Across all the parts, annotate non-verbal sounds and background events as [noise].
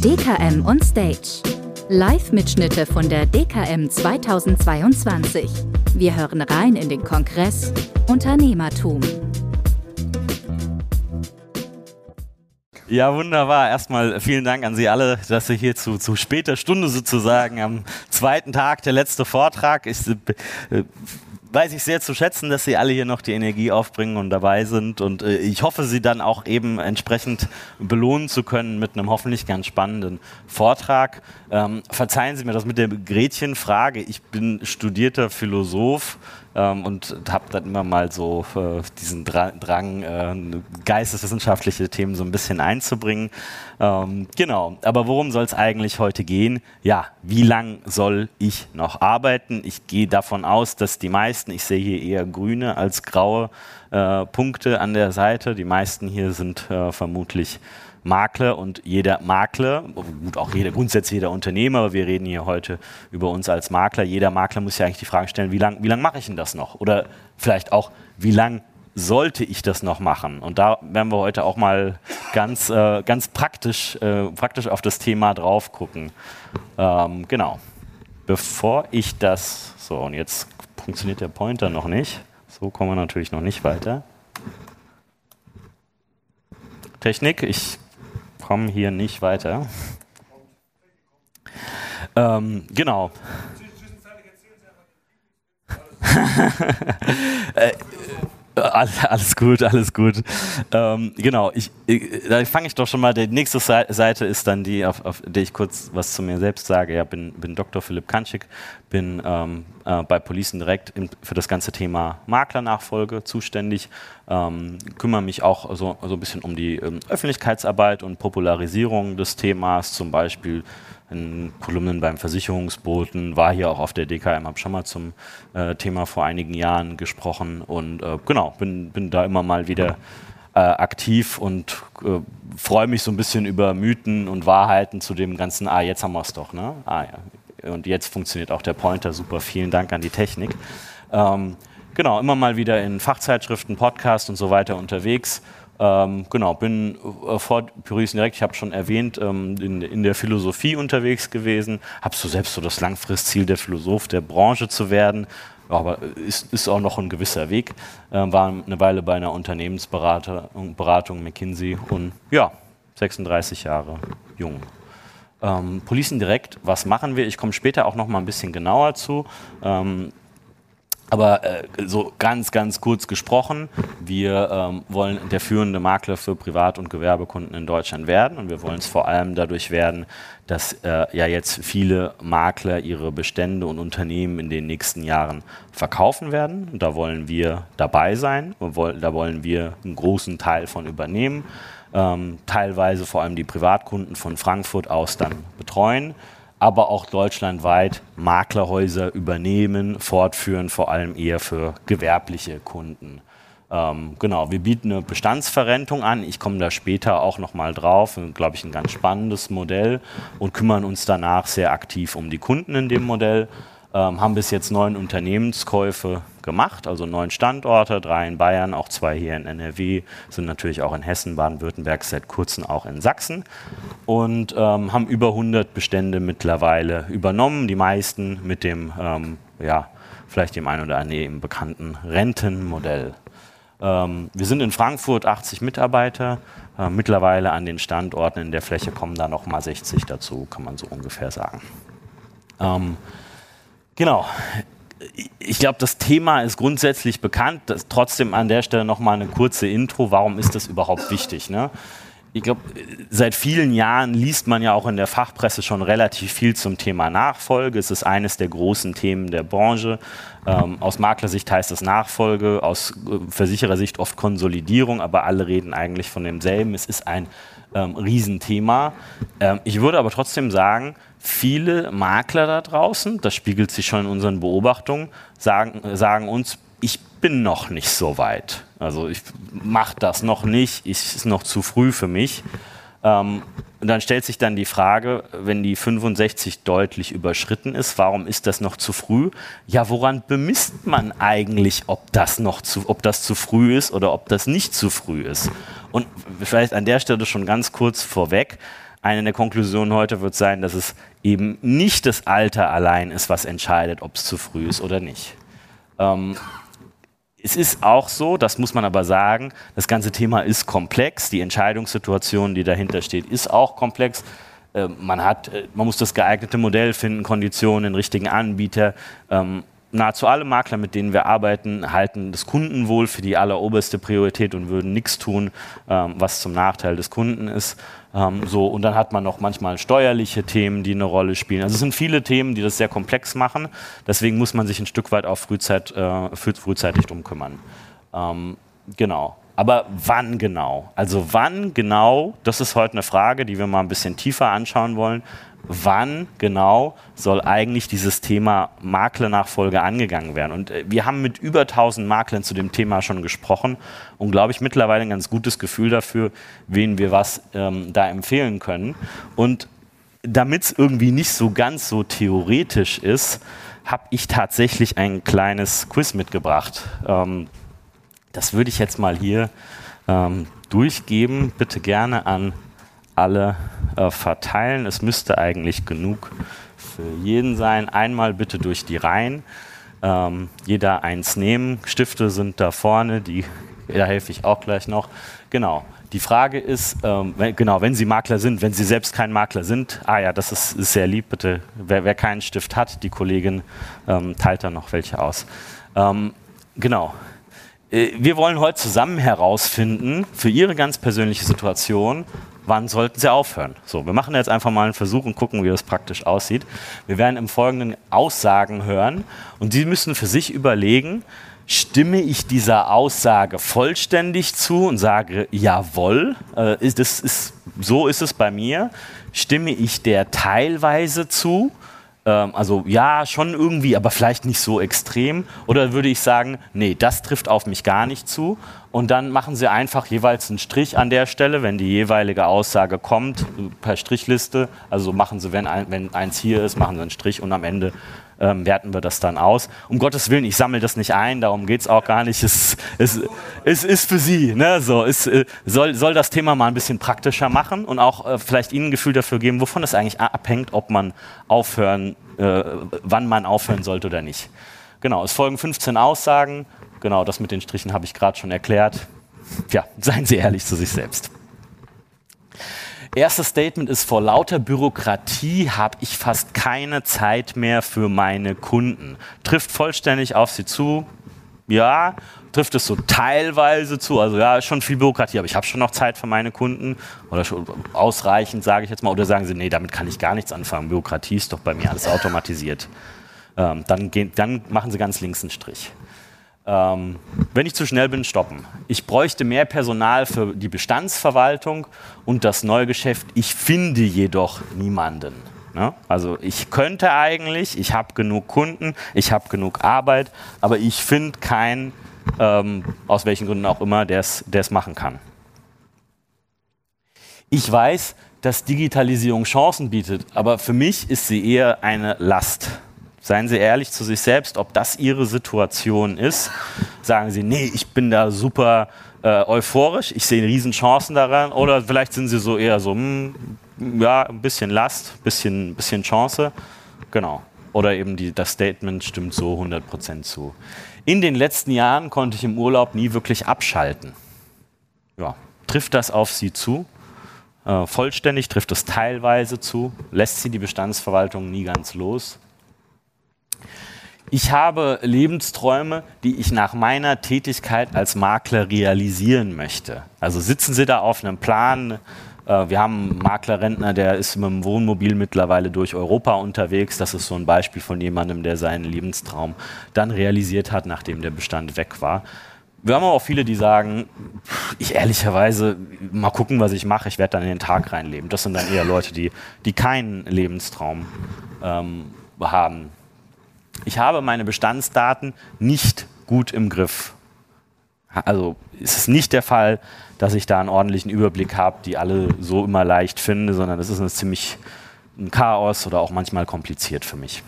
DKM on Stage. Live-Mitschnitte von der DKM 2022. Wir hören rein in den Kongress Unternehmertum. Ja, wunderbar. Erstmal vielen Dank an Sie alle, dass Sie hier zu, zu später Stunde sozusagen am zweiten Tag, der letzte Vortrag. Ich äh, weiß ich sehr zu schätzen, dass Sie alle hier noch die Energie aufbringen und dabei sind. Und äh, ich hoffe, Sie dann auch eben entsprechend belohnen zu können mit einem hoffentlich ganz spannenden Vortrag. Ähm, verzeihen Sie mir das mit der Gretchenfrage. Ich bin studierter Philosoph ähm, und habe dann immer mal so äh, diesen Dra Drang, äh, geisteswissenschaftliche Themen so ein bisschen einzubringen. Ähm, genau, aber worum soll es eigentlich heute gehen? Ja, wie lang soll ich noch arbeiten? Ich gehe davon aus, dass die meisten, ich sehe hier eher grüne als graue äh, Punkte an der Seite, die meisten hier sind äh, vermutlich Makler und jeder Makler, gut auch jeder, grundsätzlich jeder Unternehmer, aber wir reden hier heute über uns als Makler. Jeder Makler muss ja eigentlich die Frage stellen, wie lange wie lang mache ich denn das noch? Oder vielleicht auch, wie lange sollte ich das noch machen? Und da werden wir heute auch mal ganz, äh, ganz praktisch, äh, praktisch auf das Thema drauf gucken. Ähm, genau. Bevor ich das, so und jetzt funktioniert der Pointer noch nicht. So kommen wir natürlich noch nicht weiter. Technik, ich komme hier nicht weiter. Ähm, genau. [laughs] äh, alles gut, alles gut. Ähm, genau, ich, ich da fange ich doch schon mal. Die nächste Seite ist dann die, auf, auf der ich kurz was zu mir selbst sage. Ja, bin, bin Dr. Philipp Kanschik, bin ähm, äh, bei Policen direkt in, für das ganze Thema Maklernachfolge zuständig, ähm, kümmere mich auch so, so ein bisschen um die ähm, Öffentlichkeitsarbeit und Popularisierung des Themas, zum Beispiel in Kolumnen beim Versicherungsboten, war hier auch auf der DKM, habe schon mal zum äh, Thema vor einigen Jahren gesprochen und äh, genau, bin, bin da immer mal wieder äh, aktiv und äh, freue mich so ein bisschen über Mythen und Wahrheiten zu dem ganzen, ah, jetzt haben wir es doch, ne? Ah ja, und jetzt funktioniert auch der Pointer super, vielen Dank an die Technik. Ähm, genau, immer mal wieder in Fachzeitschriften, Podcasts und so weiter unterwegs ähm, genau, bin äh, vor Pyrisen direkt, ich habe schon erwähnt, ähm, in, in, der Philosophie unterwegs gewesen, habe so selbst so das Langfristziel der Philosoph der Branche zu werden, aber ist, ist auch noch ein gewisser Weg. Ähm, war eine Weile bei einer Unternehmensberatung, Beratung McKinsey und ja, 36 Jahre jung. Ähm, Policen direkt, was machen wir? Ich komme später auch noch mal ein bisschen genauer zu. Ähm, aber äh, so ganz, ganz kurz gesprochen, wir ähm, wollen der führende Makler für Privat- und Gewerbekunden in Deutschland werden. Und wir wollen es vor allem dadurch werden, dass äh, ja jetzt viele Makler ihre Bestände und Unternehmen in den nächsten Jahren verkaufen werden. Und da wollen wir dabei sein, und woll da wollen wir einen großen Teil von übernehmen, ähm, teilweise vor allem die Privatkunden von Frankfurt aus dann betreuen aber auch deutschlandweit Maklerhäuser übernehmen, fortführen, vor allem eher für gewerbliche Kunden. Ähm, genau, wir bieten eine Bestandsverrentung an. Ich komme da später auch nochmal drauf. Glaube ich, ein ganz spannendes Modell und kümmern uns danach sehr aktiv um die Kunden in dem Modell ähm, haben bis jetzt neun Unternehmenskäufe gemacht, also neun Standorte, drei in Bayern, auch zwei hier in NRW, sind natürlich auch in Hessen, Baden-Württemberg, seit kurzem auch in Sachsen und ähm, haben über 100 Bestände mittlerweile übernommen, die meisten mit dem, ähm, ja, vielleicht dem einen oder anderen bekannten Rentenmodell. Ähm, wir sind in Frankfurt 80 Mitarbeiter, äh, mittlerweile an den Standorten in der Fläche kommen da nochmal 60 dazu, kann man so ungefähr sagen. Genau. Ich glaube, das Thema ist grundsätzlich bekannt. Das, trotzdem an der Stelle nochmal eine kurze Intro. Warum ist das überhaupt wichtig? Ne? Ich glaube, seit vielen Jahren liest man ja auch in der Fachpresse schon relativ viel zum Thema Nachfolge. Es ist eines der großen Themen der Branche. Ähm, aus Maklersicht heißt das Nachfolge, aus äh, Versicherersicht oft Konsolidierung, aber alle reden eigentlich von demselben. Es ist ein ähm, Riesenthema. Ähm, ich würde aber trotzdem sagen, viele Makler da draußen, das spiegelt sich schon in unseren Beobachtungen, sagen, sagen uns, ich bin noch nicht so weit. Also ich mache das noch nicht, es ist noch zu früh für mich. Ähm, und dann stellt sich dann die Frage, wenn die 65 deutlich überschritten ist, warum ist das noch zu früh? Ja, woran bemisst man eigentlich, ob das noch zu, ob das zu früh ist oder ob das nicht zu früh ist? Und vielleicht an der Stelle schon ganz kurz vorweg. Eine der Konklusionen heute wird sein, dass es eben nicht das Alter allein ist, was entscheidet, ob es zu früh ist oder nicht. Ähm, es ist auch so, das muss man aber sagen, das ganze Thema ist komplex. Die Entscheidungssituation, die dahinter steht, ist auch komplex. Äh, man, hat, äh, man muss das geeignete Modell finden, Konditionen, den richtigen Anbieter. Ähm, nahezu alle Makler, mit denen wir arbeiten, halten das Kundenwohl für die alleroberste Priorität und würden nichts tun, ähm, was zum Nachteil des Kunden ist. Ähm, so, und dann hat man noch manchmal steuerliche Themen, die eine Rolle spielen. Also es sind viele Themen, die das sehr komplex machen. Deswegen muss man sich ein Stück weit auch frühzeit, äh, frühzeitig drum kümmern. Ähm, genau. Aber wann genau? Also wann genau, das ist heute eine Frage, die wir mal ein bisschen tiefer anschauen wollen wann genau soll eigentlich dieses Thema Maklernachfolge angegangen werden. Und äh, wir haben mit über 1000 Maklern zu dem Thema schon gesprochen und glaube ich mittlerweile ein ganz gutes Gefühl dafür, wen wir was ähm, da empfehlen können. Und damit es irgendwie nicht so ganz so theoretisch ist, habe ich tatsächlich ein kleines Quiz mitgebracht. Ähm, das würde ich jetzt mal hier ähm, durchgeben. Bitte gerne an alle äh, verteilen. Es müsste eigentlich genug für jeden sein. Einmal bitte durch die Reihen. Ähm, jeder eins nehmen. Stifte sind da vorne, die, [laughs] da helfe ich auch gleich noch. Genau. Die Frage ist, ähm, wenn, genau, wenn Sie Makler sind, wenn Sie selbst kein Makler sind, ah ja, das ist, ist sehr lieb, bitte, wer, wer, keinen Stift hat, die Kollegin ähm, teilt da noch welche aus. Ähm, genau. Äh, wir wollen heute zusammen herausfinden, für Ihre ganz persönliche Situation, wann sollten sie aufhören? So, wir machen jetzt einfach mal einen Versuch und gucken, wie das praktisch aussieht. Wir werden im Folgenden Aussagen hören und Sie müssen für sich überlegen, stimme ich dieser Aussage vollständig zu und sage, jawohl, äh, das ist, so ist es bei mir, stimme ich der teilweise zu, also ja, schon irgendwie, aber vielleicht nicht so extrem. Oder würde ich sagen, nee, das trifft auf mich gar nicht zu. Und dann machen Sie einfach jeweils einen Strich an der Stelle, wenn die jeweilige Aussage kommt, per Strichliste. Also machen Sie, wenn, ein, wenn eins hier ist, machen Sie einen Strich und am Ende ähm, werten wir das dann aus. Um Gottes Willen, ich sammle das nicht ein, darum geht es auch gar nicht. Es, es, es ist für Sie. Ne? So, es äh, soll, soll das Thema mal ein bisschen praktischer machen und auch äh, vielleicht Ihnen ein Gefühl dafür geben, wovon es eigentlich abhängt, ob man aufhören, äh, wann man aufhören sollte oder nicht. Genau, es folgen 15 Aussagen. Genau, das mit den Strichen habe ich gerade schon erklärt. Ja, seien Sie ehrlich zu sich selbst. Erstes Statement ist, vor lauter Bürokratie habe ich fast keine Zeit mehr für meine Kunden. Trifft vollständig auf sie zu. Ja, trifft es so teilweise zu. Also ja, schon viel Bürokratie, aber ich habe schon noch Zeit für meine Kunden. Oder schon ausreichend, sage ich jetzt mal. Oder sagen sie, nee, damit kann ich gar nichts anfangen. Bürokratie ist doch bei mir alles automatisiert. Ähm, dann, gehen, dann machen sie ganz links einen Strich. Ähm, wenn ich zu schnell bin, stoppen. Ich bräuchte mehr Personal für die Bestandsverwaltung und das Neugeschäft. Ich finde jedoch niemanden. Ne? Also ich könnte eigentlich, ich habe genug Kunden, ich habe genug Arbeit, aber ich finde keinen, ähm, aus welchen Gründen auch immer, der es machen kann. Ich weiß, dass Digitalisierung Chancen bietet, aber für mich ist sie eher eine Last. Seien Sie ehrlich zu sich selbst, ob das Ihre Situation ist. Sagen Sie, nee, ich bin da super äh, euphorisch, ich sehe Riesenchancen daran. Oder vielleicht sind Sie so eher so, hm, ja, ein bisschen Last, ein bisschen, bisschen Chance. Genau. Oder eben die, das Statement stimmt so 100% zu. In den letzten Jahren konnte ich im Urlaub nie wirklich abschalten. Ja, trifft das auf Sie zu? Äh, vollständig trifft es teilweise zu? Lässt Sie die Bestandsverwaltung nie ganz los? Ich habe Lebensträume, die ich nach meiner Tätigkeit als Makler realisieren möchte. Also sitzen Sie da auf einem Plan. Äh, wir haben einen Maklerrentner, der ist mit dem Wohnmobil mittlerweile durch Europa unterwegs. Das ist so ein Beispiel von jemandem, der seinen Lebenstraum dann realisiert hat, nachdem der Bestand weg war. Wir haben aber auch viele, die sagen, ich ehrlicherweise, mal gucken, was ich mache, ich werde dann in den Tag reinleben. Das sind dann eher Leute, die, die keinen Lebenstraum ähm, haben ich habe meine Bestandsdaten nicht gut im Griff. also ist es nicht der Fall, dass ich da einen ordentlichen Überblick habe, die alle so immer leicht finde, sondern es ist ein ziemlich ein Chaos oder auch manchmal kompliziert für mich.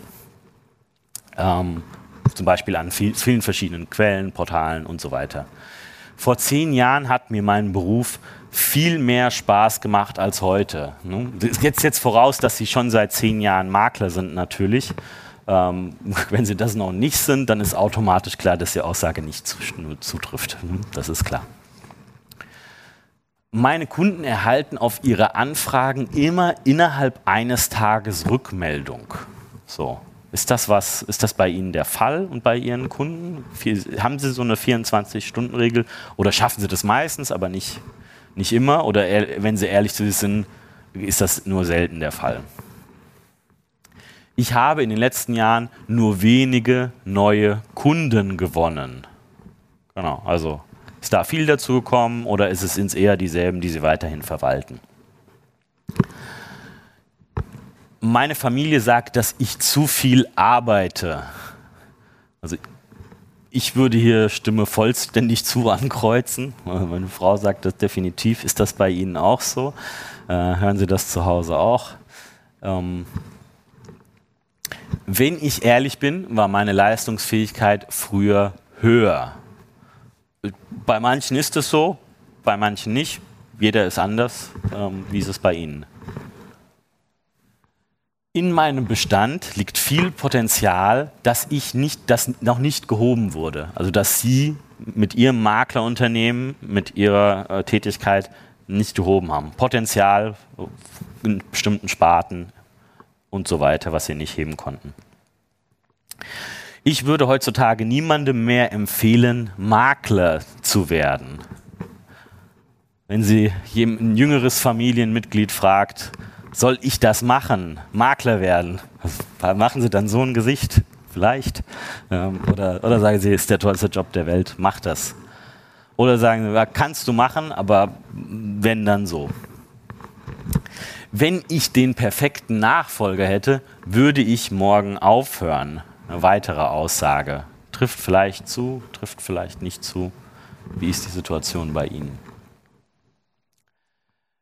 Ähm, zum Beispiel an viel, vielen verschiedenen Quellen, Portalen und so weiter. Vor zehn Jahren hat mir mein Beruf viel mehr Spaß gemacht als heute. Ne? Jetzt jetzt voraus, dass Sie schon seit zehn Jahren Makler sind natürlich. Ähm, [laughs] wenn Sie das noch nicht sind, dann ist automatisch klar, dass die Aussage nicht zutrifft. Ne? Das ist klar. Meine Kunden erhalten auf ihre Anfragen immer innerhalb eines Tages Rückmeldung. So. Ist das was, ist das bei Ihnen der Fall und bei Ihren Kunden? Haben Sie so eine 24-Stunden-Regel oder schaffen Sie das meistens, aber nicht, nicht immer? Oder wenn Sie ehrlich zu sich sind, ist das nur selten der Fall? Ich habe in den letzten Jahren nur wenige neue Kunden gewonnen. Genau, also ist da viel dazu gekommen oder ist es ins eher dieselben, die Sie weiterhin verwalten? meine Familie sagt, dass ich zu viel arbeite. Also ich würde hier Stimme vollständig zu ankreuzen. [laughs] Meine Frau sagt das definitiv. Ist das bei Ihnen auch so? Äh, hören Sie das zu Hause auch? Ähm, wenn ich ehrlich bin, war meine Leistungsfähigkeit früher höher. Bei manchen ist es so, bei manchen nicht. Jeder ist anders. Ähm, wie ist es bei Ihnen? in meinem Bestand liegt viel Potenzial, dass ich nicht, das noch nicht gehoben wurde. Also dass Sie mit Ihrem Maklerunternehmen, mit Ihrer äh, Tätigkeit nicht gehoben haben. Potenzial in bestimmten Sparten und so weiter, was Sie nicht heben konnten. Ich würde heutzutage niemandem mehr empfehlen, Makler zu werden. Wenn Sie ein jüngeres Familienmitglied fragt, soll ich das machen? Makler werden? Machen Sie dann so ein Gesicht? Vielleicht. Ähm, oder, oder sagen Sie, ist der tollste Job der Welt, mach das. Oder sagen Sie, kannst du machen, aber wenn dann so. Wenn ich den perfekten Nachfolger hätte, würde ich morgen aufhören. Eine weitere Aussage. Trifft vielleicht zu, trifft vielleicht nicht zu. Wie ist die Situation bei Ihnen?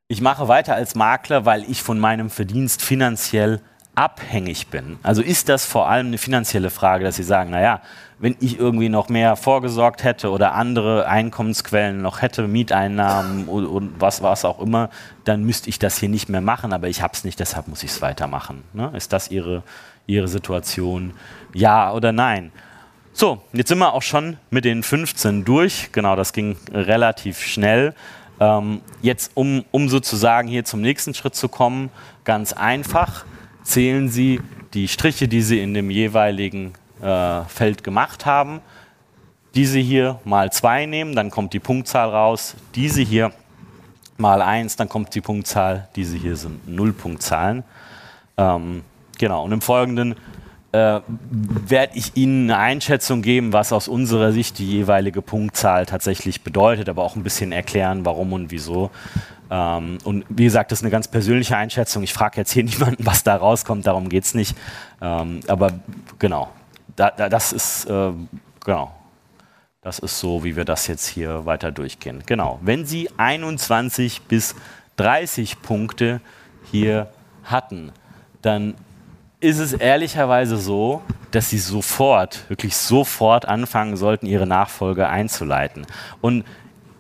Ich mache weiter als Makler, weil ich von meinem Verdienst finanziell abhängig bin. Also ist das vor allem eine finanzielle Frage, dass Sie sagen, naja, wenn ich irgendwie noch mehr vorgesorgt hätte oder andere Einkommensquellen noch hätte, Mieteinnahmen und, und was, was auch immer, dann müsste ich das hier nicht mehr machen, aber ich habe es nicht, deshalb muss ich es weitermachen. Ne? Ist das Ihre, Ihre Situation? Ja oder nein? So, jetzt sind wir auch schon mit den 15 durch. Genau, das ging relativ schnell. Ähm, jetzt, um, um sozusagen hier zum nächsten Schritt zu kommen, ganz einfach, zählen Sie die Striche, die Sie in dem jeweiligen äh, Feld gemacht haben. Diese hier mal 2 nehmen, dann kommt die Punktzahl raus. Diese hier mal 1, dann kommt die Punktzahl. Diese hier sind Nullpunktzahlen. Ähm, genau, und im Folgenden äh, werde ich Ihnen eine Einschätzung geben, was aus unserer Sicht die jeweilige Punktzahl tatsächlich bedeutet, aber auch ein bisschen erklären, warum und wieso. Ähm, und wie gesagt, das ist eine ganz persönliche Einschätzung. Ich frage jetzt hier [laughs] niemanden, was da rauskommt, darum geht es nicht. Ähm, aber genau, da, da, das ist äh, genau. Das ist so, wie wir das jetzt hier weiter durchgehen. Genau. Wenn Sie 21 bis 30 Punkte hier hatten, dann ist es ehrlicherweise so, dass sie sofort, wirklich sofort anfangen sollten, ihre Nachfolge einzuleiten. Und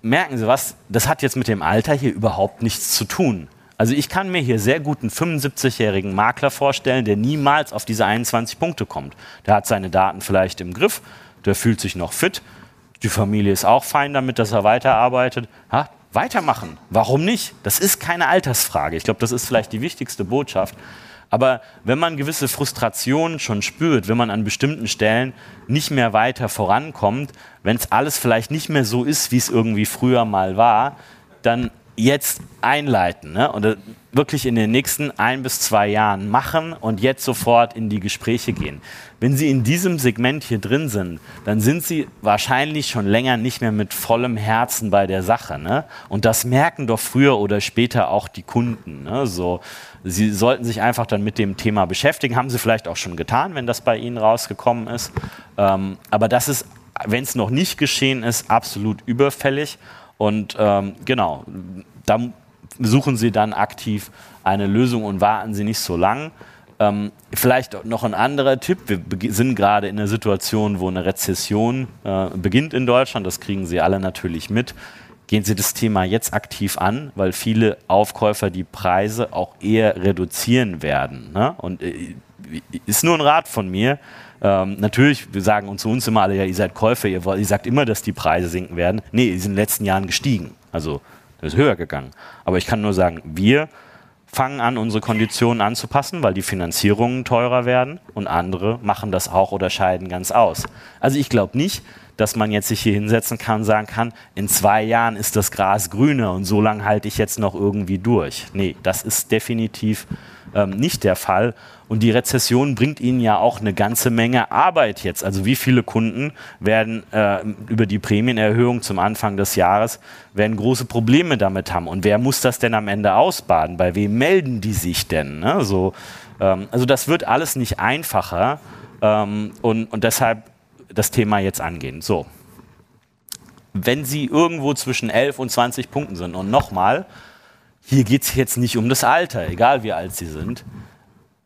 merken Sie was, das hat jetzt mit dem Alter hier überhaupt nichts zu tun. Also ich kann mir hier sehr gut einen 75-jährigen Makler vorstellen, der niemals auf diese 21 Punkte kommt. Der hat seine Daten vielleicht im Griff, der fühlt sich noch fit, die Familie ist auch fein damit, dass er weiterarbeitet. Ha, weitermachen, warum nicht? Das ist keine Altersfrage. Ich glaube, das ist vielleicht die wichtigste Botschaft. Aber wenn man gewisse Frustrationen schon spürt, wenn man an bestimmten Stellen nicht mehr weiter vorankommt, wenn es alles vielleicht nicht mehr so ist, wie es irgendwie früher mal war, dann jetzt einleiten ne? und äh, wirklich in den nächsten ein bis zwei Jahren machen und jetzt sofort in die Gespräche gehen. Wenn Sie in diesem Segment hier drin sind, dann sind Sie wahrscheinlich schon länger nicht mehr mit vollem Herzen bei der Sache. Ne? Und das merken doch früher oder später auch die Kunden. Ne? So, Sie sollten sich einfach dann mit dem Thema beschäftigen. Haben Sie vielleicht auch schon getan, wenn das bei Ihnen rausgekommen ist. Ähm, aber das ist wenn es noch nicht geschehen ist, absolut überfällig. Und ähm, genau, da suchen Sie dann aktiv eine Lösung und warten Sie nicht so lang. Ähm, vielleicht noch ein anderer Tipp. Wir sind gerade in einer Situation, wo eine Rezession äh, beginnt in Deutschland. Das kriegen Sie alle natürlich mit. Gehen Sie das Thema jetzt aktiv an, weil viele Aufkäufer die Preise auch eher reduzieren werden. Ne? Und äh, ist nur ein Rat von mir. Ähm, natürlich, wir sagen uns zu uns immer alle, ja, ihr seid Käufer, ihr, ihr sagt immer, dass die Preise sinken werden. Nee, die sind in den letzten Jahren gestiegen. Also, das ist höher gegangen. Aber ich kann nur sagen, wir fangen an, unsere Konditionen anzupassen, weil die Finanzierungen teurer werden und andere machen das auch oder scheiden ganz aus. Also ich glaube nicht, dass man jetzt sich hier hinsetzen kann und sagen kann, in zwei Jahren ist das Gras grüner und so lange halte ich jetzt noch irgendwie durch. Nee, das ist definitiv ähm, nicht der Fall. Und die Rezession bringt ihnen ja auch eine ganze Menge Arbeit jetzt. Also wie viele Kunden werden äh, über die Prämienerhöhung zum Anfang des Jahres werden große Probleme damit haben. Und wer muss das denn am Ende ausbaden? Bei wem melden die sich denn? Ne? So, ähm, also das wird alles nicht einfacher. Ähm, und, und deshalb das Thema jetzt angehen. So. Wenn Sie irgendwo zwischen 11 und 20 Punkten sind, und nochmal, hier geht es jetzt nicht um das Alter, egal wie alt Sie sind.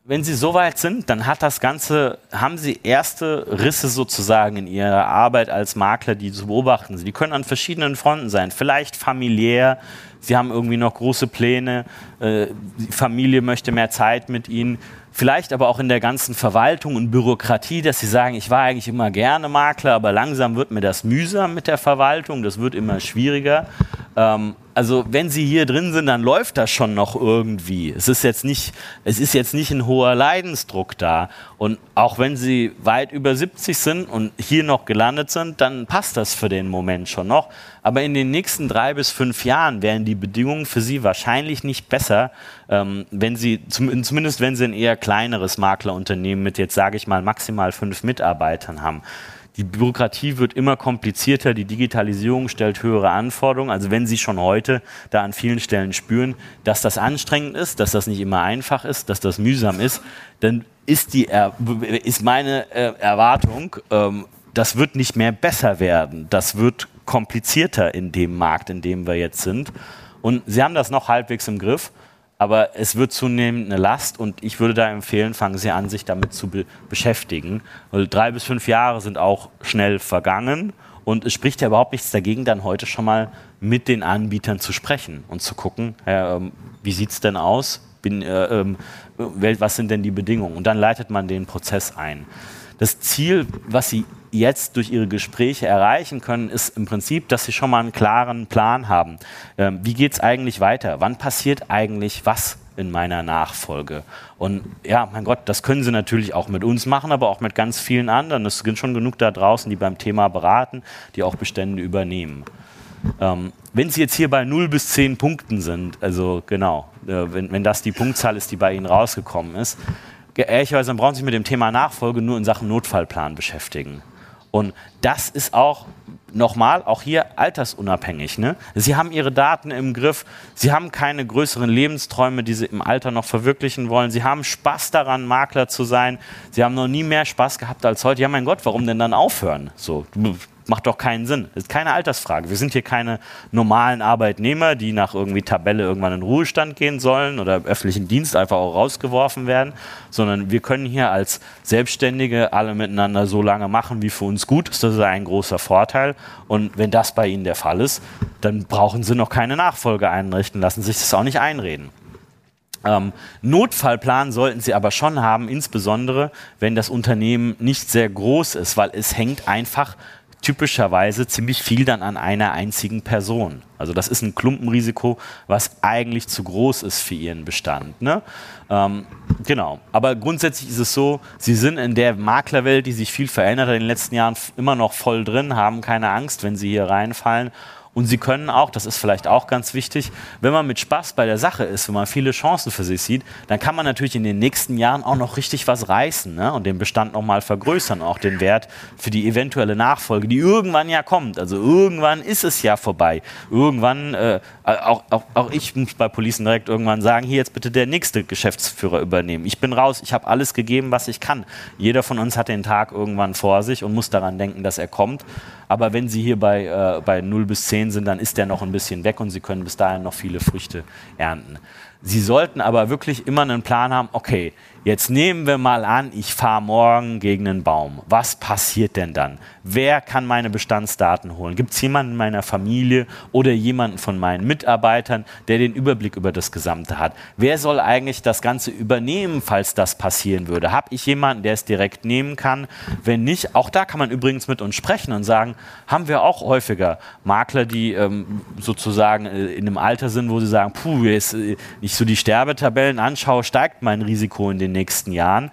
Wenn Sie so weit sind, dann hat das Ganze, haben Sie erste Risse sozusagen in Ihrer Arbeit als Makler, die zu beobachten sind. Die können an verschiedenen Fronten sein. Vielleicht familiär, Sie haben irgendwie noch große Pläne, äh, die Familie möchte mehr Zeit mit Ihnen vielleicht aber auch in der ganzen Verwaltung und Bürokratie, dass sie sagen, ich war eigentlich immer gerne Makler, aber langsam wird mir das mühsam mit der Verwaltung, das wird immer schwieriger. Ähm, also wenn Sie hier drin sind, dann läuft das schon noch irgendwie. Es ist jetzt nicht, es ist jetzt nicht ein hoher Leidensdruck da. Und auch wenn Sie weit über 70 sind und hier noch gelandet sind, dann passt das für den Moment schon noch. Aber in den nächsten drei bis fünf Jahren wären die Bedingungen für Sie wahrscheinlich nicht besser, ähm, wenn Sie, zumindest wenn Sie ein eher kleineres Maklerunternehmen mit jetzt, sage ich mal, maximal fünf Mitarbeitern haben. Die Bürokratie wird immer komplizierter, die Digitalisierung stellt höhere Anforderungen. Also wenn Sie schon heute da an vielen Stellen spüren, dass das anstrengend ist, dass das nicht immer einfach ist, dass das mühsam ist, dann ist, die, ist meine äh, Erwartung, ähm, das wird nicht mehr besser werden. Das wird komplizierter in dem Markt, in dem wir jetzt sind. Und Sie haben das noch halbwegs im Griff aber es wird zunehmend eine Last und ich würde da empfehlen, fangen Sie an, sich damit zu be beschäftigen. Weil drei bis fünf Jahre sind auch schnell vergangen und es spricht ja überhaupt nichts dagegen, dann heute schon mal mit den Anbietern zu sprechen und zu gucken, äh, wie sieht es denn aus? Bin, äh, äh, was sind denn die Bedingungen? Und dann leitet man den Prozess ein. Das Ziel, was Sie jetzt durch ihre Gespräche erreichen können, ist im Prinzip, dass sie schon mal einen klaren Plan haben. Ähm, wie geht es eigentlich weiter? Wann passiert eigentlich was in meiner Nachfolge? Und ja, mein Gott, das können sie natürlich auch mit uns machen, aber auch mit ganz vielen anderen. Es sind schon genug da draußen, die beim Thema beraten, die auch Bestände übernehmen. Ähm, wenn Sie jetzt hier bei 0 bis 10 Punkten sind, also genau, äh, wenn, wenn das die Punktzahl ist, die bei Ihnen rausgekommen ist, ehrlicherweise dann brauchen Sie sich mit dem Thema Nachfolge nur in Sachen Notfallplan beschäftigen. Und das ist auch nochmal, auch hier altersunabhängig. Ne? Sie haben ihre Daten im Griff, sie haben keine größeren Lebensträume, die sie im Alter noch verwirklichen wollen. Sie haben Spaß daran, Makler zu sein. Sie haben noch nie mehr Spaß gehabt als heute. Ja, mein Gott, warum denn dann aufhören? So, macht doch keinen Sinn. Das ist keine Altersfrage. Wir sind hier keine normalen Arbeitnehmer, die nach irgendwie Tabelle irgendwann in Ruhestand gehen sollen oder öffentlichen Dienst einfach auch rausgeworfen werden, sondern wir können hier als Selbstständige alle miteinander so lange machen, wie für uns gut ist. Das ist ein großer Vorteil. Und wenn das bei Ihnen der Fall ist, dann brauchen Sie noch keine Nachfolge einrichten, lassen sich das auch nicht einreden. Ähm, Notfallplan sollten Sie aber schon haben, insbesondere wenn das Unternehmen nicht sehr groß ist, weil es hängt einfach typischerweise ziemlich viel dann an einer einzigen Person. Also das ist ein Klumpenrisiko, was eigentlich zu groß ist für ihren Bestand. Ne? Ähm, genau. Aber grundsätzlich ist es so, sie sind in der Maklerwelt, die sich viel verändert hat in den letzten Jahren, immer noch voll drin, haben keine Angst, wenn sie hier reinfallen. Und sie können auch, das ist vielleicht auch ganz wichtig, wenn man mit Spaß bei der Sache ist, wenn man viele Chancen für sich sieht, dann kann man natürlich in den nächsten Jahren auch noch richtig was reißen ne? und den Bestand nochmal vergrößern, auch den Wert für die eventuelle Nachfolge, die irgendwann ja kommt. Also irgendwann ist es ja vorbei. Irgendwann, äh, auch, auch, auch ich muss bei Policen direkt irgendwann sagen, hier jetzt bitte der nächste Geschäftsführer übernehmen. Ich bin raus, ich habe alles gegeben, was ich kann. Jeder von uns hat den Tag irgendwann vor sich und muss daran denken, dass er kommt. Aber wenn Sie hier bei, äh, bei 0 bis 10 sind, dann ist der noch ein bisschen weg und Sie können bis dahin noch viele Früchte ernten. Sie sollten aber wirklich immer einen Plan haben, okay, Jetzt nehmen wir mal an, ich fahre morgen gegen einen Baum. Was passiert denn dann? Wer kann meine Bestandsdaten holen? Gibt es jemanden in meiner Familie oder jemanden von meinen Mitarbeitern, der den Überblick über das Gesamte hat? Wer soll eigentlich das Ganze übernehmen, falls das passieren würde? Habe ich jemanden, der es direkt nehmen kann? Wenn nicht, auch da kann man übrigens mit uns sprechen und sagen, haben wir auch häufiger Makler, die ähm, sozusagen äh, in einem Alter sind, wo sie sagen, puh, jetzt, äh, ich so die Sterbetabellen anschaue, steigt mein Risiko in den den nächsten Jahren.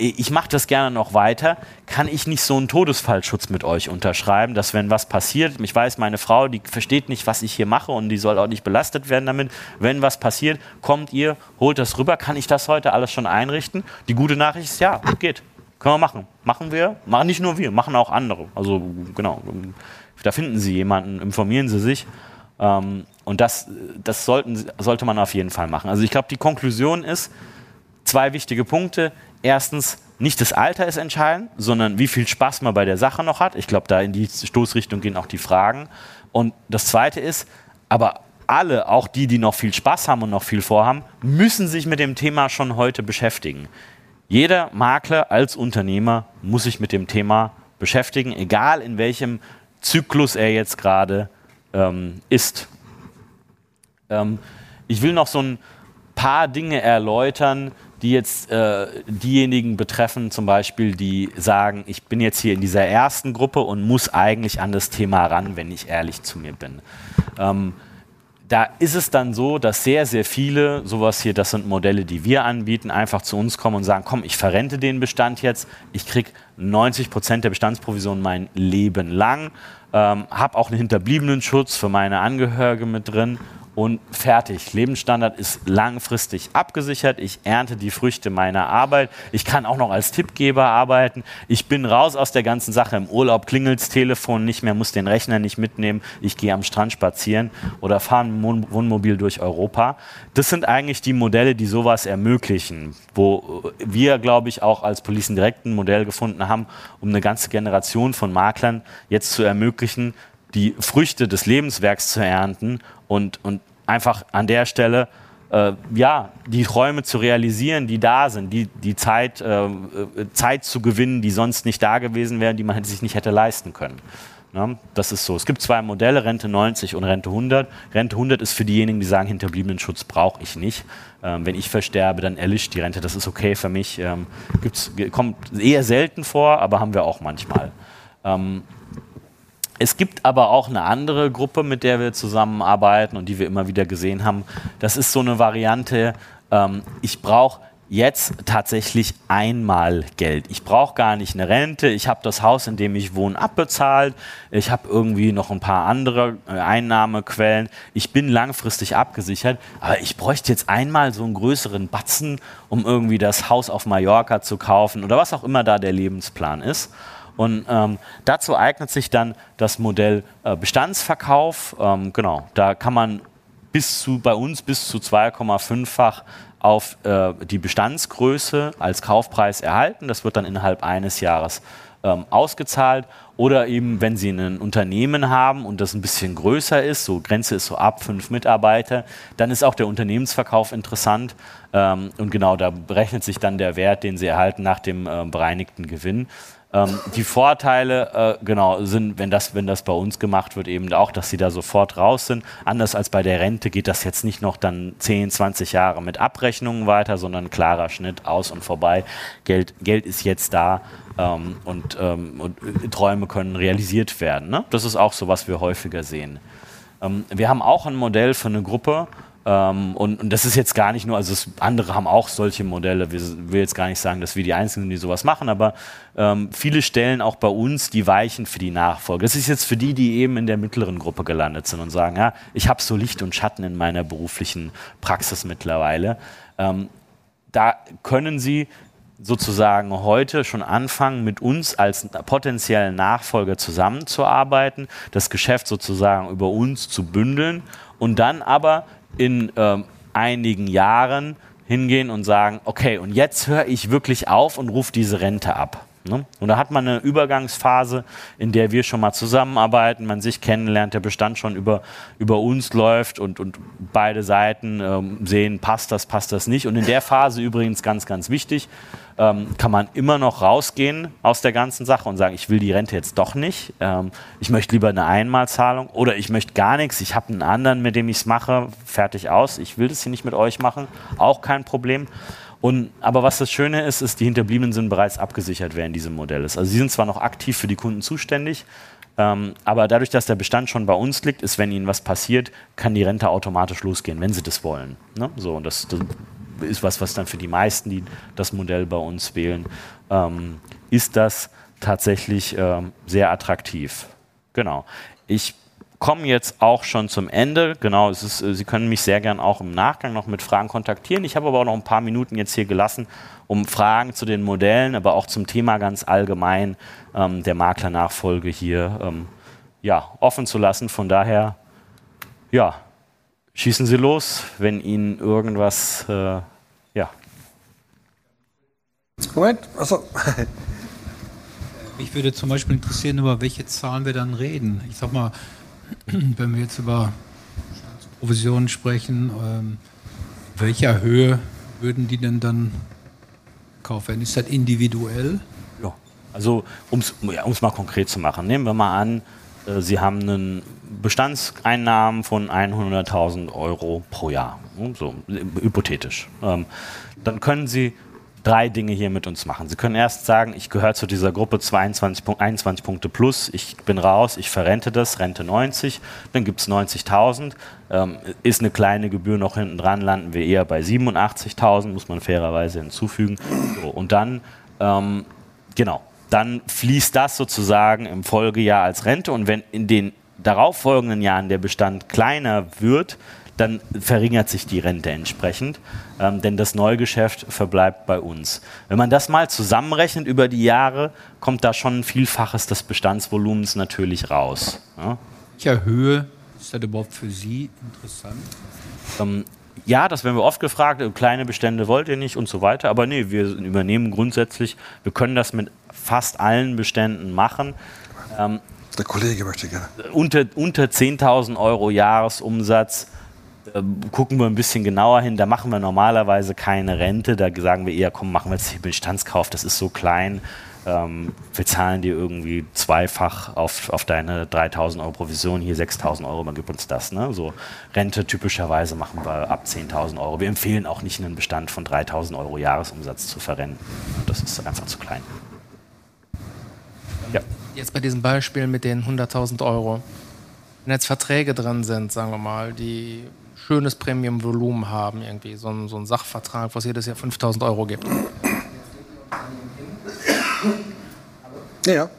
Ich mache das gerne noch weiter. Kann ich nicht so einen Todesfallschutz mit euch unterschreiben, dass wenn was passiert, ich weiß, meine Frau, die versteht nicht, was ich hier mache und die soll auch nicht belastet werden damit. Wenn was passiert, kommt ihr, holt das rüber. Kann ich das heute alles schon einrichten? Die gute Nachricht ist, ja, geht. Können wir machen. Machen wir. Machen nicht nur wir, machen auch andere. Also genau. Da finden Sie jemanden, informieren Sie sich. Ähm, und das, das sollten, sollte man auf jeden Fall machen. Also ich glaube, die Konklusion ist, zwei wichtige Punkte. Erstens, nicht das Alter ist entscheidend, sondern wie viel Spaß man bei der Sache noch hat. Ich glaube, da in die Stoßrichtung gehen auch die Fragen. Und das Zweite ist, aber alle, auch die, die noch viel Spaß haben und noch viel vorhaben, müssen sich mit dem Thema schon heute beschäftigen. Jeder Makler als Unternehmer muss sich mit dem Thema beschäftigen, egal in welchem Zyklus er jetzt gerade ähm, ist. Ähm, ich will noch so ein paar Dinge erläutern, die jetzt äh, diejenigen betreffen, zum Beispiel, die sagen, ich bin jetzt hier in dieser ersten Gruppe und muss eigentlich an das Thema ran, wenn ich ehrlich zu mir bin. Ähm, da ist es dann so, dass sehr, sehr viele, sowas hier, das sind Modelle, die wir anbieten, einfach zu uns kommen und sagen, komm, ich verrente den Bestand jetzt, ich kriege 90 Prozent der Bestandsprovision mein Leben lang, ähm, habe auch einen hinterbliebenen Schutz für meine Angehörige mit drin und fertig. Lebensstandard ist langfristig abgesichert. Ich ernte die Früchte meiner Arbeit. Ich kann auch noch als Tippgeber arbeiten. Ich bin raus aus der ganzen Sache. Im Urlaub klingelt das Telefon nicht mehr, muss den Rechner nicht mitnehmen. Ich gehe am Strand spazieren oder fahre ein Wohnmobil durch Europa. Das sind eigentlich die Modelle, die sowas ermöglichen, wo wir, glaube ich, auch als Policen direkt ein Modell gefunden haben, um eine ganze Generation von Maklern jetzt zu ermöglichen, die Früchte des Lebenswerks zu ernten und, und einfach an der Stelle äh, ja, die Träume zu realisieren, die da sind, die, die Zeit, äh, äh, Zeit zu gewinnen, die sonst nicht da gewesen wären, die man sich nicht hätte leisten können. Ne? Das ist so. Es gibt zwei Modelle, Rente 90 und Rente 100. Rente 100 ist für diejenigen, die sagen, hinterbliebenen Schutz brauche ich nicht. Ähm, wenn ich versterbe, dann erlischt die Rente. Das ist okay für mich. Ähm, kommt eher selten vor, aber haben wir auch manchmal. Ähm, es gibt aber auch eine andere Gruppe, mit der wir zusammenarbeiten und die wir immer wieder gesehen haben. Das ist so eine Variante, ähm, ich brauche jetzt tatsächlich einmal Geld. Ich brauche gar nicht eine Rente. Ich habe das Haus, in dem ich wohne, abbezahlt. Ich habe irgendwie noch ein paar andere äh, Einnahmequellen. Ich bin langfristig abgesichert. Aber ich bräuchte jetzt einmal so einen größeren Batzen, um irgendwie das Haus auf Mallorca zu kaufen oder was auch immer da der Lebensplan ist. Und ähm, dazu eignet sich dann das Modell äh, Bestandsverkauf. Ähm, genau, da kann man bis zu, bei uns bis zu 2,5-fach auf äh, die Bestandsgröße als Kaufpreis erhalten. Das wird dann innerhalb eines Jahres ähm, ausgezahlt. Oder eben, wenn Sie ein Unternehmen haben und das ein bisschen größer ist, so Grenze ist so ab fünf Mitarbeiter, dann ist auch der Unternehmensverkauf interessant. Ähm, und genau, da berechnet sich dann der Wert, den Sie erhalten nach dem äh, bereinigten Gewinn. Ähm, die Vorteile, äh, genau, sind, wenn das, wenn das bei uns gemacht wird, eben auch, dass sie da sofort raus sind. Anders als bei der Rente geht das jetzt nicht noch dann 10, 20 Jahre mit Abrechnungen weiter, sondern klarer Schnitt aus und vorbei. Geld, Geld ist jetzt da ähm, und, ähm, und, Träume können realisiert werden. Ne? Das ist auch so, was wir häufiger sehen. Ähm, wir haben auch ein Modell für eine Gruppe, Ähm, und, und, das ist jetzt gar nicht nur, also es, andere haben auch solche Modelle. Wir will jetzt gar nicht sagen, dass wir die Einzigen, die sowas machen, aber ähm, viele stellen auch bei uns die Weichen für die Nachfolge. Das ist jetzt für die, die eben in der mittleren Gruppe gelandet sind und sagen, ja, ich habe so Licht und Schatten in meiner beruflichen Praxis mittlerweile. Ähm, da können sie sozusagen heute schon anfangen, mit uns als potenziellen Nachfolger zusammenzuarbeiten, das Geschäft sozusagen über uns zu bündeln und dann aber in ähm, einigen Jahren hingehen und sagen, okay, und jetzt höre ich wirklich auf und rufe diese Rente ab. Ne? Und da hat man eine Übergangsphase, in der wir schon mal zusammenarbeiten, man sich kennenlernt, der Bestand schon über, über uns läuft und, und beide Seiten ähm, sehen, passt das, passt das nicht. Und in der Phase übrigens ganz, ganz wichtig, ähm, kann man immer noch rausgehen aus der ganzen Sache und sagen, ich will die Rente jetzt doch nicht. Ähm, ich möchte lieber eine Einmalzahlung oder ich möchte gar nichts. Ich habe einen anderen, mit dem ich es mache, fertig aus. Ich will das hier nicht mit euch machen. Auch kein Problem. Und, aber was das Schöne ist, ist, die Hinterbliebenen sind bereits abgesichert, wer in diesem Modell ist. Also sie sind zwar noch aktiv für die Kunden zuständig, ähm, aber dadurch, dass der Bestand schon bei uns liegt, ist, wenn ihnen was passiert, kann die Rente automatisch losgehen, wenn sie das wollen. Ne? So, und das, das, ist was, was dann für die meisten, die das Modell bei uns wählen, ähm, ist das tatsächlich ähm, sehr attraktiv. Genau. Ich kommen jetzt auch schon zum Ende. Genau, ist, Sie können mich sehr gern auch im Nachgang noch mit Fragen kontaktieren. Ich habe aber auch noch ein paar Minuten jetzt hier gelassen, um Fragen zu den Modellen, aber auch zum Thema ganz allgemein ähm, der Maklernachfolge hier ähm, ja, offen zu lassen. Von daher, ja, schießen Sie los, wenn Ihnen irgendwas, äh, ja. Moment, achso. Mich würde zum Beispiel interessieren, über welche Zahlen wir dann reden. Ich sag mal, wenn wir jetzt über Provisionen sprechen, ähm, welcher Höhe würden die denn dann kaufen? Ist das individuell? Ja, also um es ja, mal konkret zu machen, nehmen wir mal an, äh, Sie haben einen Bestandseinnahmen von 100.000 Euro pro Jahr, so hypothetisch. Ähm, dann können Sie drei Dinge hier mit uns machen. Sie können erst sagen, ich gehöre zu dieser Gruppe 22, 21 Punkte plus, ich bin raus, ich verrente das, Rente 90, dann gibt es 90.000, ähm, ist eine kleine Gebühr noch hinten dran, landen wir eher bei 87.000, muss man fairerweise hinzufügen. So, und dann, ähm, genau, dann fließt das sozusagen im Folgejahr als Rente und wenn in den darauffolgenden Jahren der Bestand kleiner wird, dann verringert sich die Rente entsprechend, ähm, denn das Neugeschäft verbleibt bei uns. Wenn man das mal zusammenrechnet über die Jahre, kommt da schon ein Vielfaches des Bestandsvolumens natürlich raus. Ja. Welcher Höhe ist das überhaupt für Sie interessant? Ähm, ja, das werden wir oft gefragt, äh, kleine Bestände wollt ihr nicht und so weiter, aber nee, wir übernehmen grundsätzlich, wir können das mit fast allen Beständen machen. Ähm, der Kollege möchte gerne. Unter, unter 10.000 Euro Jahresumsatz äh, gucken wir ein bisschen genauer hin. Da machen wir normalerweise keine Rente. Da sagen wir eher, komm, machen wir jetzt den Bestandskauf, das ist so klein. Ähm, wir zahlen dir irgendwie zweifach auf, auf deine 3000 Euro Provision, hier 6000 Euro, man gibt uns das. Ne? So Rente typischerweise machen wir ab 10.000 Euro. Wir empfehlen auch nicht einen Bestand von 3000 Euro Jahresumsatz zu verrenten. Das ist einfach zu klein. Ja. Jetzt bei diesem Beispiel mit den 100.000 Euro. Wenn jetzt Verträge drin sind, sagen wir mal, die schönes Premium-Volumen haben, irgendwie so ein, so ein Sachvertrag, was jedes Jahr 5000 Euro gibt. Ja, ja.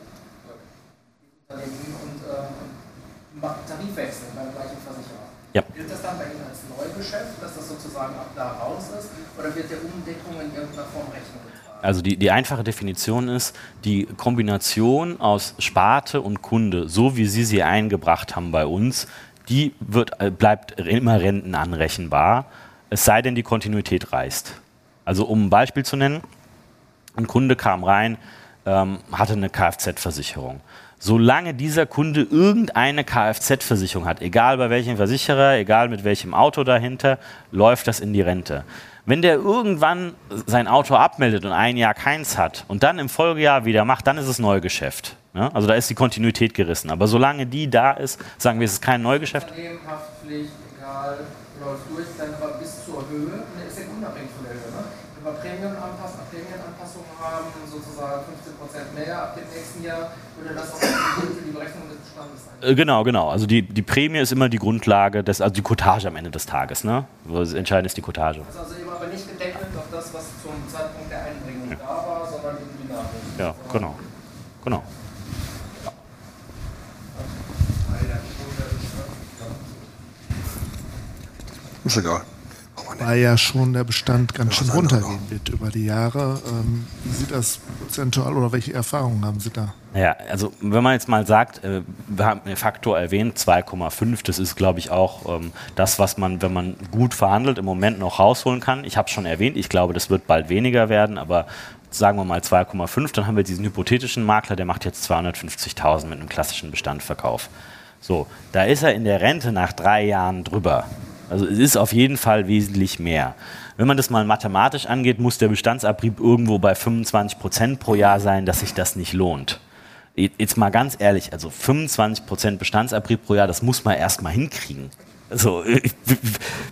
Tarifwechsel beim gleichen Versicherer. Ja. Gilt das dann bei Ihnen als Neugeschäft, dass das sozusagen ab da raus ist? Oder wird der Umdeckung in irgendeiner Form Rechnung getragen? Also die, die einfache Definition ist die Kombination aus Sparte und Kunde, so wie Sie sie eingebracht haben bei uns, die wird, äh, bleibt immer rentenanrechenbar, es sei denn, die Kontinuität reißt. Also um ein Beispiel zu nennen, ein Kunde kam rein, ähm, hatte eine Kfz-Versicherung. Solange dieser Kunde irgendeine Kfz-Versicherung hat, egal bei welchem Versicherer, egal mit welchem Auto dahinter, läuft das in die Rente. Wenn der irgendwann sein Auto abmeldet und ein Jahr keins hat und dann im Folgejahr wieder macht, dann ist es Neugeschäft. Ja? Also da ist die Kontinuität gerissen. Aber solange die da ist, sagen wir, es ist kein Neugeschäft. Haftpflicht, egal, läuft durch, dann aber bis zu zur Höhe, ne, ist ja unabhängig von der Höhe. Ne? Wenn wir Prämienanpassungen, Prämienanpassungen haben, sozusagen 15% mehr ab dem nächsten Jahr, würde das auch für die Berechnung des Bestandes sein. Äh, Genau, genau. Also die, die Prämie ist immer die Grundlage, des, also die Cottage am Ende des Tages. Ne? Das Entscheidende ist die Cottage. Das ist also eben aber nicht gedeckelt auf das, was zum Zeitpunkt der Einbringung da war, sondern eben dynamisch. Ja, genau. genau. Ist egal. Weil ja schon der Bestand ganz schön runtergehen wird über die Jahre. Ähm, wie sieht das prozentual oder welche Erfahrungen haben Sie da? Ja, also wenn man jetzt mal sagt, äh, wir haben den Faktor erwähnt, 2,5, das ist, glaube ich, auch ähm, das, was man, wenn man gut verhandelt, im Moment noch rausholen kann. Ich habe es schon erwähnt, ich glaube, das wird bald weniger werden, aber sagen wir mal 2,5, dann haben wir diesen hypothetischen Makler, der macht jetzt 250.000 mit einem klassischen Bestandverkauf. So, da ist er in der Rente nach drei Jahren drüber. Also es ist auf jeden Fall wesentlich mehr. Wenn man das mal mathematisch angeht, muss der Bestandsabrieb irgendwo bei 25 Prozent pro Jahr sein, dass sich das nicht lohnt. Jetzt mal ganz ehrlich, also 25 Prozent Bestandsabrieb pro Jahr, das muss man erst mal hinkriegen. Also, wie,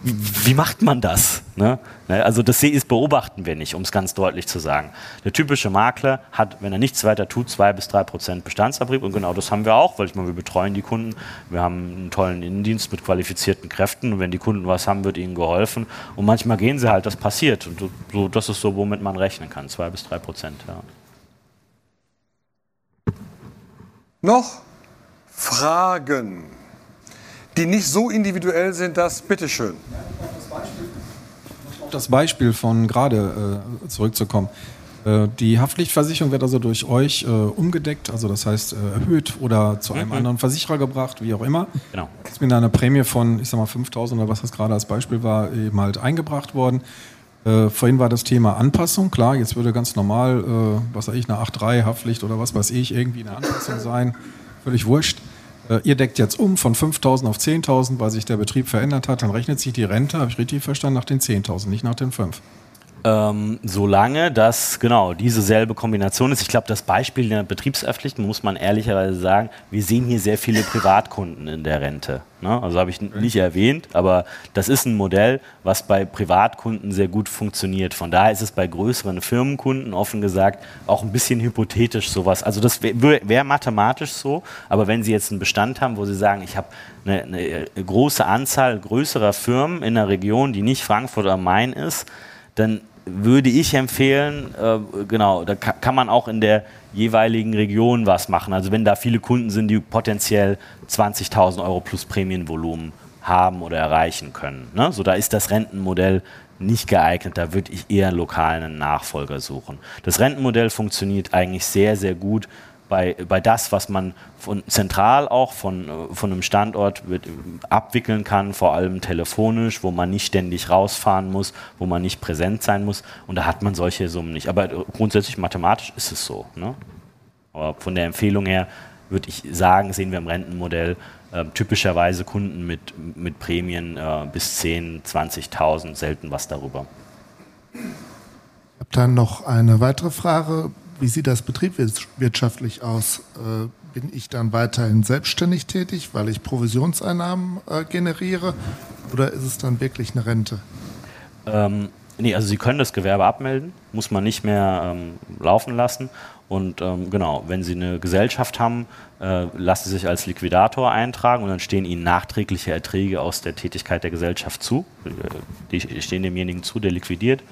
wie macht man das? Ne? Also das beobachten wir nicht, um es ganz deutlich zu sagen. Der typische Makler hat, wenn er nichts weiter tut, zwei bis drei Prozent Bestandsabrieb und genau das haben wir auch, weil ich meine, wir betreuen die Kunden, wir haben einen tollen Innendienst mit qualifizierten Kräften und wenn die Kunden was haben, wird ihnen geholfen und manchmal gehen sie halt, das passiert und so, das ist so, womit man rechnen kann, zwei bis drei Prozent. Ja. Noch Fragen, die nicht so individuell sind, dass, bitteschön. auf das Beispiel von gerade äh, zurückzukommen. Äh, die Haftpflichtversicherung wird also durch euch äh, umgedeckt, also das heißt äh, erhöht oder zu einem anderen Versicherer gebracht, wie auch immer. Genau. Ist mit einer Prämie von, ich sag mal, 5000 oder was das gerade als Beispiel war, eben halt eingebracht worden. Äh, vorhin war das Thema Anpassung. Klar, jetzt würde ganz normal, äh, was weiß ich, eine 8.3 Haftpflicht oder was weiß ich, irgendwie eine Anpassung sein. Völlig wurscht. Äh, ihr deckt jetzt um von 5.000 auf 10.000, weil sich der Betrieb verändert hat. Dann rechnet sich die Rente, habe ich richtig verstanden, nach den 10.000, nicht nach den 5. Ähm, solange das genau diese selbe Kombination ist. Ich glaube, das Beispiel der Betriebshaftpflicht muss man ehrlicherweise sagen, wir sehen hier sehr viele Privatkunden in der Rente. Ne? Also habe ich nicht erwähnt, aber das ist ein Modell, was bei Privatkunden sehr gut funktioniert. Von daher ist es bei größeren Firmenkunden offen gesagt auch ein bisschen hypothetisch sowas. Also das wäre wär mathematisch so, aber wenn Sie jetzt einen Bestand haben, wo Sie sagen, ich habe eine, eine große Anzahl größerer Firmen in der Region, die nicht Frankfurt am Main ist, dann würde ich empfehlen, äh, genau, da ka kann man auch in der jeweiligen Region was machen. Also wenn da viele Kunden sind, die potenziell 20.000 Euro plus Prämienvolumen haben oder erreichen können. Ne? So, da ist das Rentenmodell nicht geeignet. Da würde ich eher lokal einen Nachfolger suchen. Das Rentenmodell funktioniert eigentlich sehr, sehr gut bei, bei das, was man von zentral auch von, äh, von einem Standort wird, äh, abwickeln kann, vor allem telefonisch, wo man nicht ständig rausfahren muss, wo man nicht präsent sein muss. Und da hat man solche Summen nicht. Aber äh, grundsätzlich mathematisch ist es so. Ne? Aber von der Empfehlung her würde ich sagen, sehen wir im Rentenmodell äh, typischerweise Kunden mit, mit Prämien äh, bis 10.000, 20.000, selten was darüber. Ich habe dann noch eine weitere Frage. Wie sieht das betriebswirtschaftlich aus? Äh, bin ich dann weiterhin selbstständig tätig, weil ich Provisionseinnahmen äh, generiere? Oder ist es dann wirklich eine Rente? Ähm, nee, also Sie können das Gewerbe abmelden, muss man nicht mehr ähm, laufen lassen. Und ähm, genau, wenn Sie eine Gesellschaft haben, äh, lassen Sie sich als Liquidator eintragen und dann stehen Ihnen nachträgliche Erträge aus der Tätigkeit der Gesellschaft zu. Äh, Die stehen demjenigen zu, der liquidiert.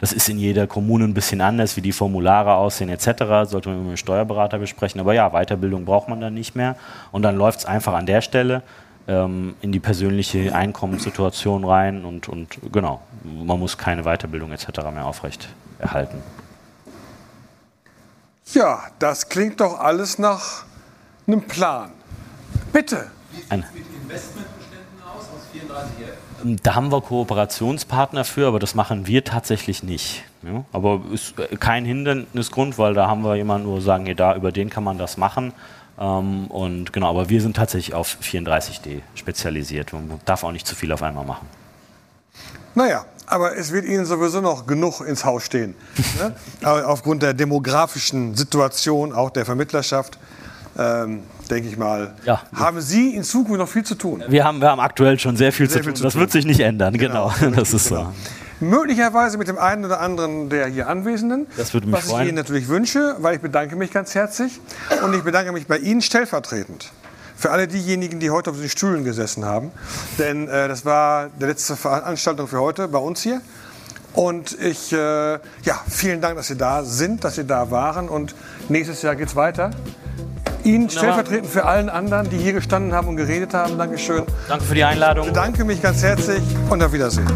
Das ist in jeder Kommune ein bisschen anders, wie die Formulare aussehen etc. Sollte man mit dem Steuerberater besprechen. Aber ja, Weiterbildung braucht man dann nicht mehr. Und dann läuft es einfach an der Stelle ähm, in die persönliche Einkommenssituation rein und, und genau, man muss keine Weiterbildung etc. mehr aufrecht erhalten. Ja, das klingt doch alles nach einem Plan. Bitte. Ein, da haben wir Kooperationspartner für, aber das machen wir tatsächlich nicht. Ja, aber ist kein Hindernisgrund, weil da haben wir jemanden, wo wir sagen, ja, da über den kann man das machen. Ähm, und genau, aber wir sind tatsächlich auf 34D spezialisiert. Man darf auch nicht zu viel auf einmal machen. Naja, aber es wird Ihnen sowieso noch genug ins Haus stehen. ne? [laughs] Aufgrund der demografischen Situation, auch der Vermittlerschaft. ähm, denke ich mal, Ja. haben Sie in Zukunft noch viel zu tun. Wir haben, wir haben aktuell schon sehr viel Sehr zu viel tun. zu das tun. wird sich nicht ändern, genau. [laughs] Das ist Genau. so. Möglicherweise mit dem einen oder anderen der hier Anwesenden. Das würde mich Was freuen. ich Ihnen natürlich wünsche, weil ich bedanke mich ganz herzlich. Und ich bedanke mich bei Ihnen stellvertretend. Für alle diejenigen, die heute auf den Stühlen gesessen haben. Denn äh, das war die letzte Veranstaltung für heute bei uns hier. Und ich, äh, ja, vielen Dank, dass Sie da sind, dass Sie da waren. Und nächstes Jahr geht's weiter. Ihnen stellvertretend für allen anderen, die hier gestanden haben und geredet haben. Dankeschön. Danke für die Einladung. Ich bedanke mich ganz herzlich und auf Wiedersehen.